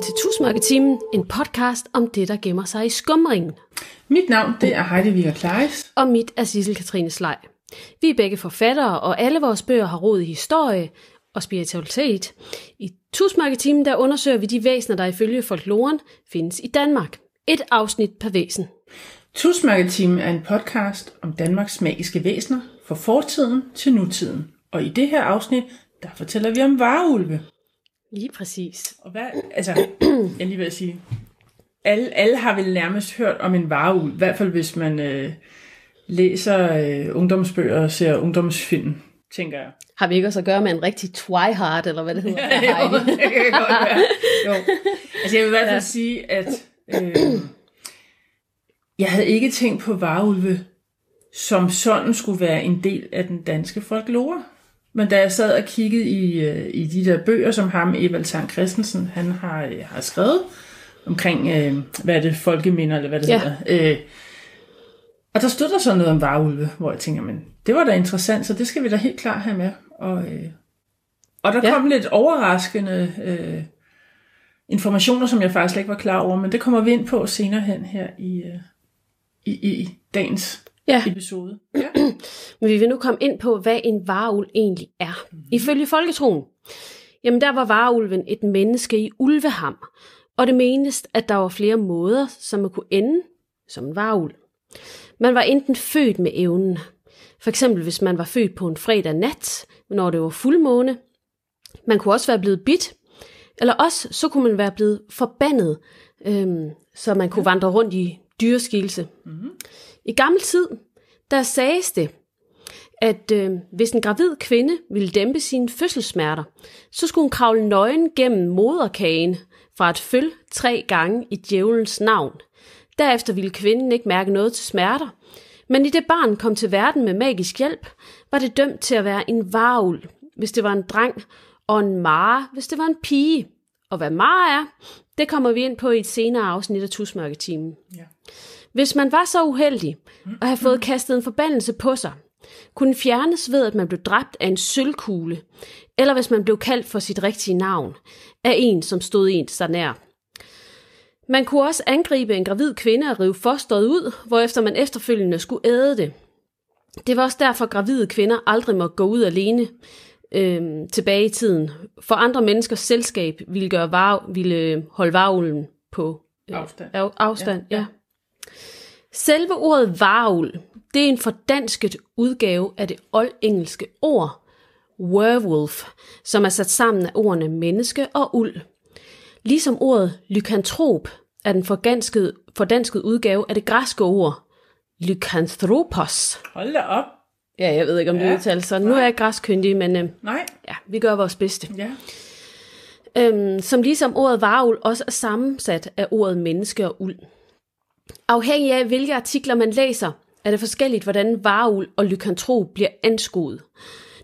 Velkommen til Tusmørketimen, en podcast om det, der gemmer sig i skumringen. Mit navn det er Heidi Vigger Kleis. Og mit er Sissel Katrine Slej. Vi er begge forfattere, og alle vores bøger har rod i historie og spiritualitet. I Tusmørketimen der undersøger vi de væsener, der ifølge folkloren findes i Danmark. Et afsnit per væsen. Tusmørketimen er en podcast om Danmarks magiske væsener, fra fortiden til nutiden. Og i det her afsnit, der fortæller vi om vareulve. Lige præcis. Og hvad, altså, jeg lige vil sige, alle, alle har vel nærmest hørt om en vareulv, i hvert fald hvis man øh, læser øh, ungdomsbøger og ser ungdomsfilm, tænker jeg. Har vi ikke også at gøre med en rigtig twihard, eller hvad det hedder? Ja, jo, det kan godt være. Jo. Altså jeg vil i hvert fald ja. sige, at øh, jeg havde ikke tænkt på vareulve, som sådan skulle være en del af den danske folklore. Men da jeg sad og kiggede i, øh, i de der bøger, som ham, Evald Tang Christensen, han har, øh, har skrevet, omkring, øh, hvad er det, folkeminder, eller hvad det ja. hedder. Øh, og der stod der sådan noget om varulve, hvor jeg tænker, men det var da interessant, så det skal vi da helt klart have med. Og, øh, og der ja. kom lidt overraskende øh, informationer, som jeg faktisk ikke var klar over, men det kommer vi ind på senere hen her i, øh, i, i dagens ja. episode. Ja. Men vi vil nu komme ind på, hvad en varulv egentlig er. Mm-hmm. Ifølge folketroen, jamen der var varulven et menneske i ulveham, og det menes, at der var flere måder, som man kunne ende som en varulv. Man var enten født med evnen, for eksempel hvis man var født på en fredag nat, når det var fuldmåne. Man kunne også være blevet bit, eller også så kunne man være blevet forbandet, øhm, så man kunne vandre rundt i dyreskilse. Mm-hmm. I gammel tid, der sagdes det, at øh, hvis en gravid kvinde ville dæmpe sine fødselssmerter, så skulle hun kravle nøgen gennem moderkagen fra et føl tre gange i djævelens navn. Derefter ville kvinden ikke mærke noget til smerter, men i det barn kom til verden med magisk hjælp, var det dømt til at være en varul, hvis det var en dreng, og en mare, hvis det var en pige. Og hvad mare er, det kommer vi ind på i et senere afsnit af Tusmørketimen. Ja. Hvis man var så uheldig at have fået kastet en forbandelse på sig, kunne fjernes ved, at man blev dræbt af en sølvkugle, eller hvis man blev kaldt for sit rigtige navn, af en, som stod en sig nær. Man kunne også angribe en gravid kvinde og rive fosteret ud, hvorefter man efterfølgende skulle æde det. Det var også derfor, at gravide kvinder aldrig må gå ud alene øh, tilbage i tiden. For andre menneskers selskab ville, gøre var, ville holde varulven på øh, afstand. afstand ja. ja. Selve ordet varul, det er en fordansket udgave af det oldengelske ord werewolf, som er sat sammen af ordene menneske og uld. Ligesom ordet lykantrop er den fordanskede, fordanskede udgave af det græske ord lykanthropos. Hold da op. Ja, jeg ved ikke, om ja. det udtales så. Nu er jeg græskyndig, men øh, Nej. Ja, vi gør vores bedste. Ja. Øhm, som ligesom ordet varul også er sammensat af ordet menneske og uld. Afhængig af, hvilke artikler man læser, er det forskelligt, hvordan varul og lykantrop bliver anskuet.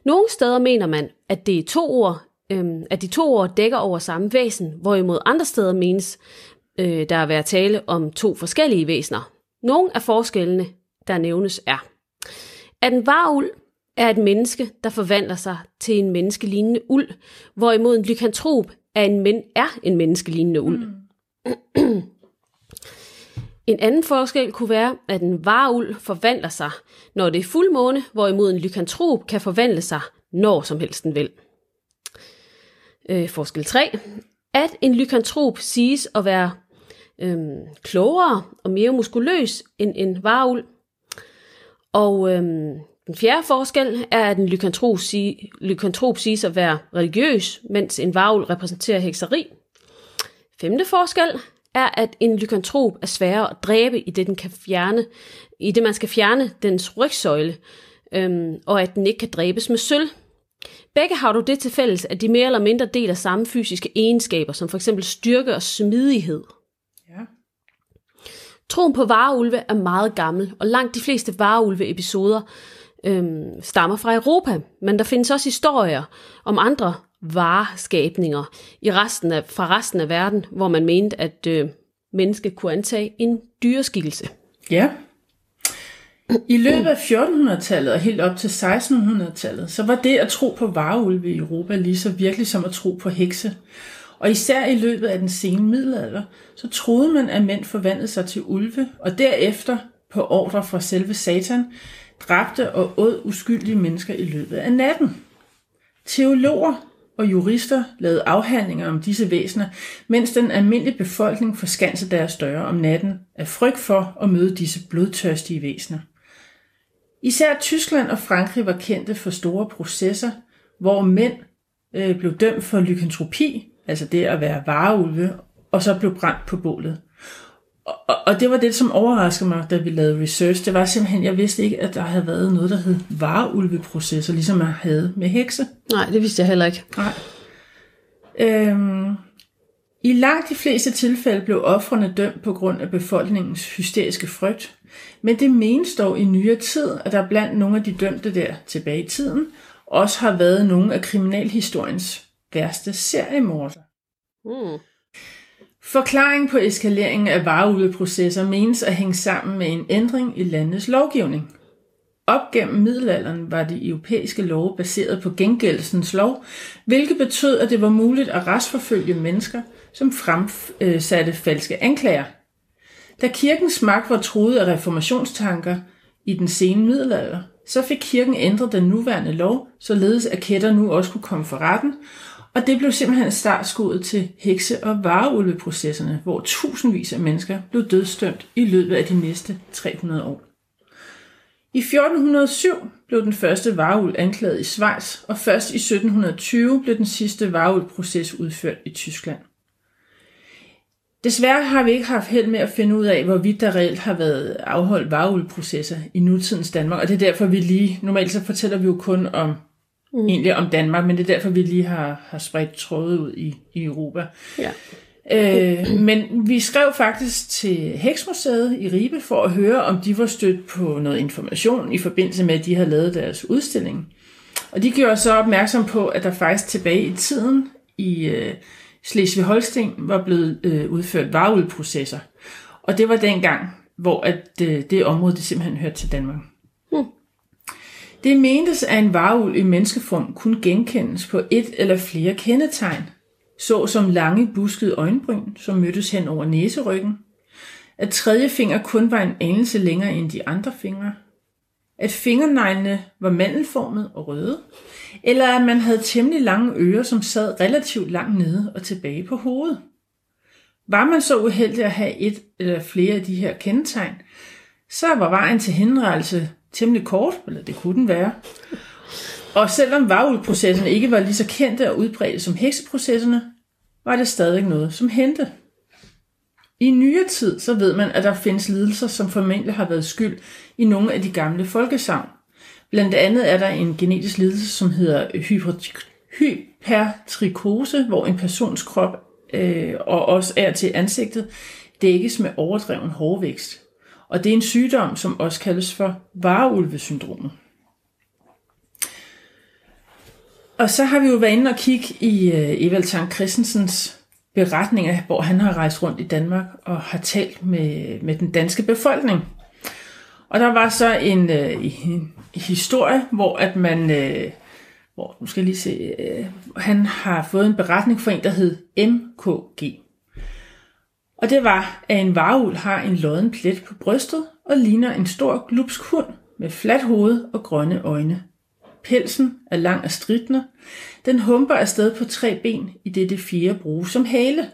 Nogle steder mener man, at det er to ord, øhm, at de to ord dækker over samme væsen, hvorimod andre steder menes, øh, der er være tale om to forskellige væsener. Nogle af forskellene, der nævnes, er, at en varul er et menneske, der forvandler sig til en menneskelignende uld, hvorimod en lykantrop er en, men- er en menneskelignende uld. Mm. En anden forskel kunne være, at en varulv forvandler sig, når det er fuldmåne, hvorimod en lykantrop kan forvandle sig, når som helst den vil. Øh, forskel 3. At en lykantrop siges at være øh, klogere og mere muskuløs end en varulv. Og øh, den fjerde forskel er, at en lykantrop, sig, lykantrop siges at være religiøs, mens en varulv repræsenterer hekseri. Femte forskel er, at en lykantrop er sværere at dræbe, i det, den kan fjerne, i det man skal fjerne dens rygsøjle, øhm, og at den ikke kan dræbes med sølv. Begge har du det til fælles, at de mere eller mindre deler samme fysiske egenskaber, som for eksempel styrke og smidighed. Ja. Troen på vareulve er meget gammel, og langt de fleste vareulve-episoder øhm, stammer fra Europa, men der findes også historier om andre vareskabninger i resten af, fra resten af verden, hvor man mente, at øh, mennesket kunne antage en dyreskikkelse. Ja. I løbet af 1400-tallet og helt op til 1600-tallet, så var det at tro på vareulve i Europa lige så virkelig som at tro på hekse. Og især i løbet af den sene middelalder, så troede man, at mænd forvandlede sig til ulve, og derefter, på ordre fra selve Satan, dræbte og åd uskyldige mennesker i løbet af natten. Teologer og jurister lavede afhandlinger om disse væsener, mens den almindelige befolkning forskansede deres døre om natten af frygt for at møde disse blodtørstige væsener. Især Tyskland og Frankrig var kendte for store processer, hvor mænd øh, blev dømt for lykantropi, altså det at være vareulve, og så blev brændt på bålet. Og, og det var det, som overraskede mig, da vi lavede research. Det var simpelthen, jeg vidste ikke, at der havde været noget, der hed vareulveprocesser, ligesom man havde med hekse. Nej, det vidste jeg heller ikke. Nej. Øhm, I langt de fleste tilfælde blev offrene dømt på grund af befolkningens hysteriske frygt. Men det menes dog i nyere tid, at der blandt nogle af de dømte der tilbage i tiden, også har været nogle af kriminalhistoriens værste seriemorder. Mm. Forklaring på eskaleringen af vareudprocesser menes at hænge sammen med en ændring i landets lovgivning. Op gennem middelalderen var de europæiske love baseret på gengældelsens lov, hvilket betød, at det var muligt at retsforfølge mennesker, som fremsatte falske anklager. Da kirkens magt var truet af reformationstanker i den sene middelalder, så fik kirken ændret den nuværende lov, således at kætter nu også kunne komme for retten, og det blev simpelthen startskuddet til hekse- og vareulveprocesserne, hvor tusindvis af mennesker blev dødstømt i løbet af de næste 300 år. I 1407 blev den første varulv anklaget i Schweiz, og først i 1720 blev den sidste varulvproces udført i Tyskland. Desværre har vi ikke haft held med at finde ud af, hvorvidt der reelt har været afholdt vareulprocesser i nutidens Danmark, og det er derfor, vi lige, normalt så fortæller vi jo kun om, mm. egentlig om Danmark, men det er derfor, vi lige har, har spredt trådet ud i, i Europa. Ja. Øh, men vi skrev faktisk til Heksmuseet i Ribe for at høre, om de var stødt på noget information i forbindelse med, at de havde lavet deres udstilling. Og de gjorde så opmærksom på, at der faktisk tilbage i tiden i øh, Slesvig-Holsten var blevet øh, udført vareudprocesser. Og det var dengang, hvor at, øh, det område det simpelthen hørte til Danmark. Det mentes, at en varulv i menneskeform kunne genkendes på et eller flere kendetegn, såsom lange buskede øjenbryn, som mødtes hen over næseryggen, at tredje finger kun var en anelse længere end de andre fingre, at fingerneglene var mandelformet og røde, eller at man havde temmelig lange ører, som sad relativt langt nede og tilbage på hovedet. Var man så uheldig at have et eller flere af de her kendetegn, så var vejen til henrettelse temmelig kort, eller det kunne den være. Og selvom varulprocessen ikke var lige så kendte og udbredte som hekseprocesserne, var det stadig noget, som hente. I nyere tid så ved man, at der findes lidelser, som formentlig har været skyld i nogle af de gamle folkesavn. Blandt andet er der en genetisk lidelse, som hedder hypertrikose, hvor en persons krop øh, og også er til ansigtet dækkes med overdreven hårvækst. Og det er en sygdom, som også kaldes for vareulvesyndromet. Og så har vi jo været inde og kigge i øh, Evald Tang Christensens beretninger, hvor han har rejst rundt i Danmark og har talt med, med den danske befolkning. Og der var så en, øh, en historie, hvor at man, øh, hvor, nu skal jeg lige se, han har fået en beretning fra en, der hed MKG. Og det var, at en varul har en lodden plet på brystet og ligner en stor glupsk hund med fladt hoved og grønne øjne. Pelsen er lang og stridende. Den humper afsted på tre ben, i det det fjerde bruges som hale.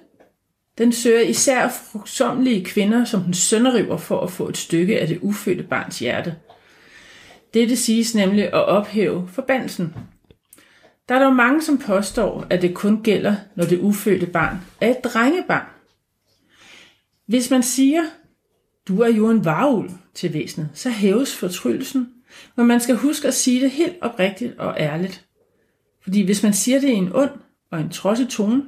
Den søger især frugtsomlige kvinder, som den sønderriver for at få et stykke af det ufødte barns hjerte. Dette siges nemlig at ophæve forbandelsen. Der er dog mange, som påstår, at det kun gælder, når det ufødte barn er et drengebarn. Hvis man siger, du er jo en varul til væsenet, så hæves fortryllelsen, men man skal huske at sige det helt oprigtigt og ærligt. Fordi hvis man siger det i en ond og en trodsig tone,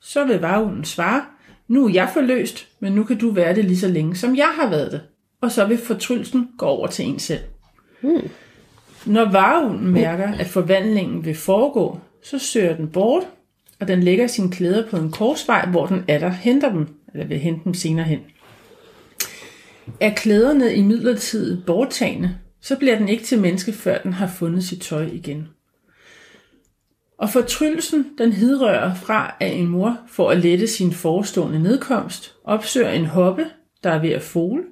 så vil varulven svare, nu er jeg forløst, men nu kan du være det lige så længe, som jeg har været det. Og så vil fortryllelsen gå over til en selv. Hmm. Når varulven mærker, at forvandlingen vil foregå, så søger den bort, og den lægger sine klæder på en korsvej, hvor den er der henter dem, eller vil hente dem senere hen. Er klæderne i midlertid borttagende, så bliver den ikke til menneske, før den har fundet sit tøj igen. Og fortryllelsen, den hidrører fra, at en mor for at lette sin forestående nedkomst, opsøger en hoppe, der er ved at fole,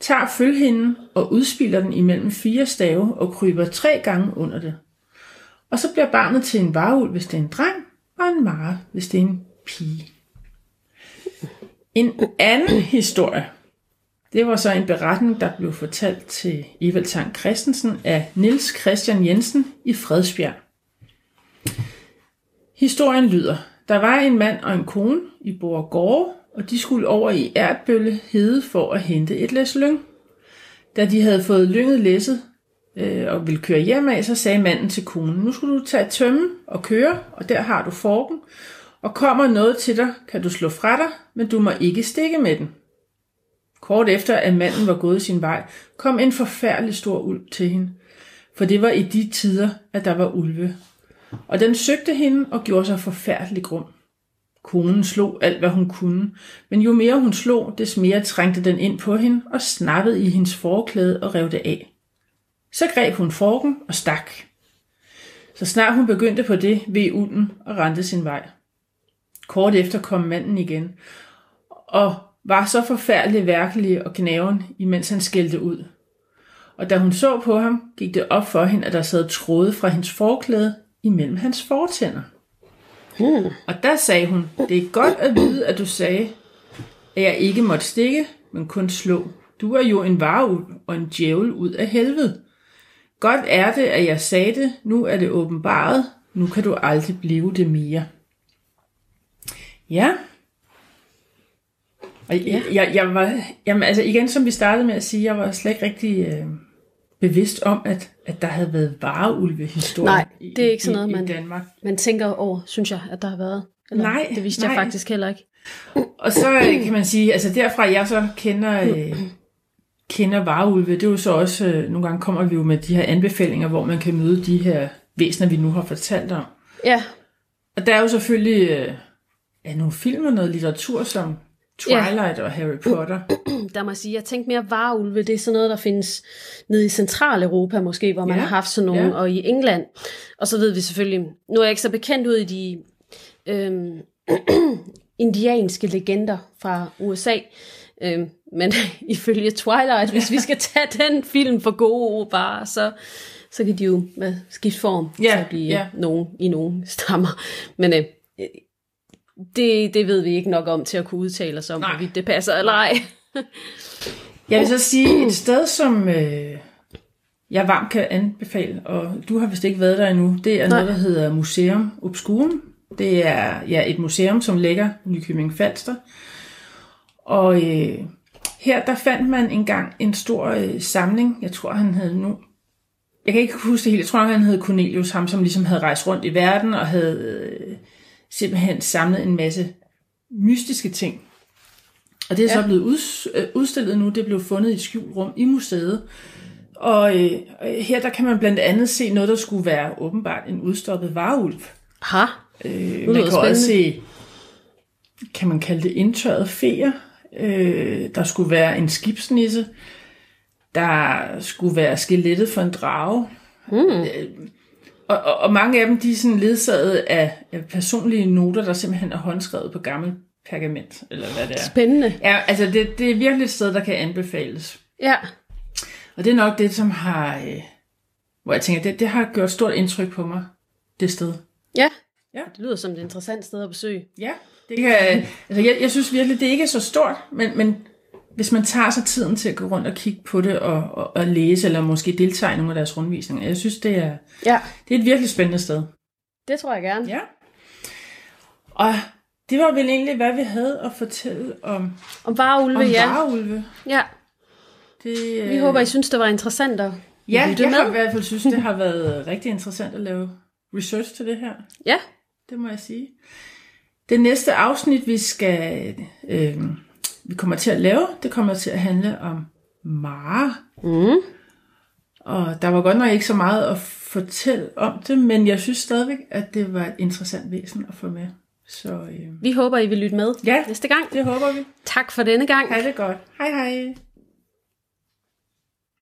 tager følhinden og udspiller den imellem fire stave og kryber tre gange under det. Og så bliver barnet til en varulv, hvis det er en dreng, og en mare, hvis det er en pige. En anden historie, det var så en beretning, der blev fortalt til Evald Tang Christensen af Niels Christian Jensen i Fredsbjerg. Historien lyder, der var en mand og en kone i Borgårde, og de skulle over i Ertbølle hede for at hente et læs lyng. Da de havde fået lynget læsset øh, og ville køre hjem af, så sagde manden til konen, nu skal du tage tømme og køre, og der har du forken, og kommer noget til dig, kan du slå fra dig, men du må ikke stikke med den. Kort efter, at manden var gået sin vej, kom en forfærdelig stor ulv til hende, for det var i de tider, at der var ulve. Og den søgte hende og gjorde sig forfærdelig grum. Konen slog alt, hvad hun kunne, men jo mere hun slog, des mere trængte den ind på hende og snappede i hendes forklæde og rev det af. Så greb hun forken og stak. Så snart hun begyndte på det, ved ulden og rendte sin vej. Kort efter kom manden igen, og var så forfærdelig værkelig og knaven, imens han skældte ud. Og da hun så på ham, gik det op for hende, at der sad tråde fra hendes forklæde imellem hans fortænder. Hmm. Og der sagde hun, det er godt at vide, at du sagde, at jeg ikke måtte stikke, men kun slå. Du er jo en varulv og en djævel ud af helvede. Godt er det, at jeg sagde det, nu er det åbenbaret, nu kan du aldrig blive det mere. Ja. Og ja. Jeg, jeg var, jamen altså igen, som vi startede med at sige, jeg var slet ikke rigtig øh, bevidst om, at, at der havde været vareulvehistorie Nej, det er ikke sådan noget, i, man, i Danmark. man tænker over, synes jeg, at der har været. Eller, Nej, det vidste nej. jeg faktisk heller ikke. Og så øh, kan man sige, altså derfra jeg så kender, øh, kender vareulve, det er jo så også, øh, nogle gange kommer vi jo med de her anbefalinger, hvor man kan møde de her væsener, vi nu har fortalt om. Ja, Og der er jo selvfølgelig øh, ja, nogle film og noget litteratur som Twilight og Harry Potter. der må jeg sige, jeg tænkte mere varulve, det er sådan noget, der findes nede i Centraleuropa måske, hvor man Ja, har haft sådan nogle, ja. og i England. Og så ved vi selvfølgelig, nu er jeg ikke så bekendt ud i de øhm, indianske legender fra USA, øhm, men ifølge Twilight, hvis vi skal tage den film for gode bare, så, så kan de jo hvad, skifte form Ja, til at blive ja. nogen, i nogle stammer. Men øh, det, det ved vi ikke nok om til at kunne udtale os om, Nej. hvorvidt det passer eller ej. Jeg vil så sige, et sted, som øh, jeg varmt kan anbefale, og du har vist ikke været der endnu, det er Nej. noget, der hedder Museum Obscurum. Det er ja, et museum, som ligger i Nykøbing Falster. Og øh, her der fandt man engang en stor øh, samling. Jeg tror, han havde nu... Jeg kan ikke huske det helt. Jeg tror, han hed Cornelius, ham som ligesom havde rejst rundt i verden og havde øh, simpelthen samlet en masse mystiske ting. Og det er ja. så blevet øh, udstillet nu. Det blev fundet i et skjult rum i museet. Og øh, her der kan man blandt andet se noget, der skulle være åbenbart en udstoppet varulv. Ha? Øh, man kan spændende. også se, kan man kalde det indtørret feer. Øh, der skulle være en skibsnisse. Der skulle være skelettet for en drage. Hmm. Øh, og, og, og mange af dem, de er sådan ledsaget af, af personlige noter, der simpelthen er håndskrevet på gammel pergament, eller hvad det er. Spændende. Ja, altså det, det er virkelig et sted, der kan anbefales. Ja. Og det er nok det, som har, øh, hvor jeg tænker, det, det har gjort stort indtryk på mig, det sted. Ja. Ja. Det lyder som et interessant sted at besøge. Ja, det kan, altså jeg, jeg synes virkelig, det ikke er så stort, men, men hvis man tager sig tiden til at gå rundt og kigge på det og, og, og læse, eller måske deltage i nogle af deres rundvisninger, jeg synes, det er, Ja. det er et virkelig spændende sted. Det tror jeg gerne. Ja. Og det var vel egentlig, hvad vi havde at fortælle om, Om varulve, om ja. varulve. ja. Det, Vi håber, I synes, det var interessant at Ja, lytte jeg med. har i hvert fald synes, det har været rigtig interessant at lave research til det her. Ja. Det må jeg sige. Det næste afsnit, vi skal øh, vi kommer til at lave, det kommer til at handle om Mara. Mm. Og der var godt nok ikke så meget at fortælle om det, men jeg synes stadigvæk, at det var et interessant væsen at få med. Så øh, Vi håber, I vil lytte med Ja. næste gang. det håber vi. Tak for denne gang. Ha' det godt. Hej hej.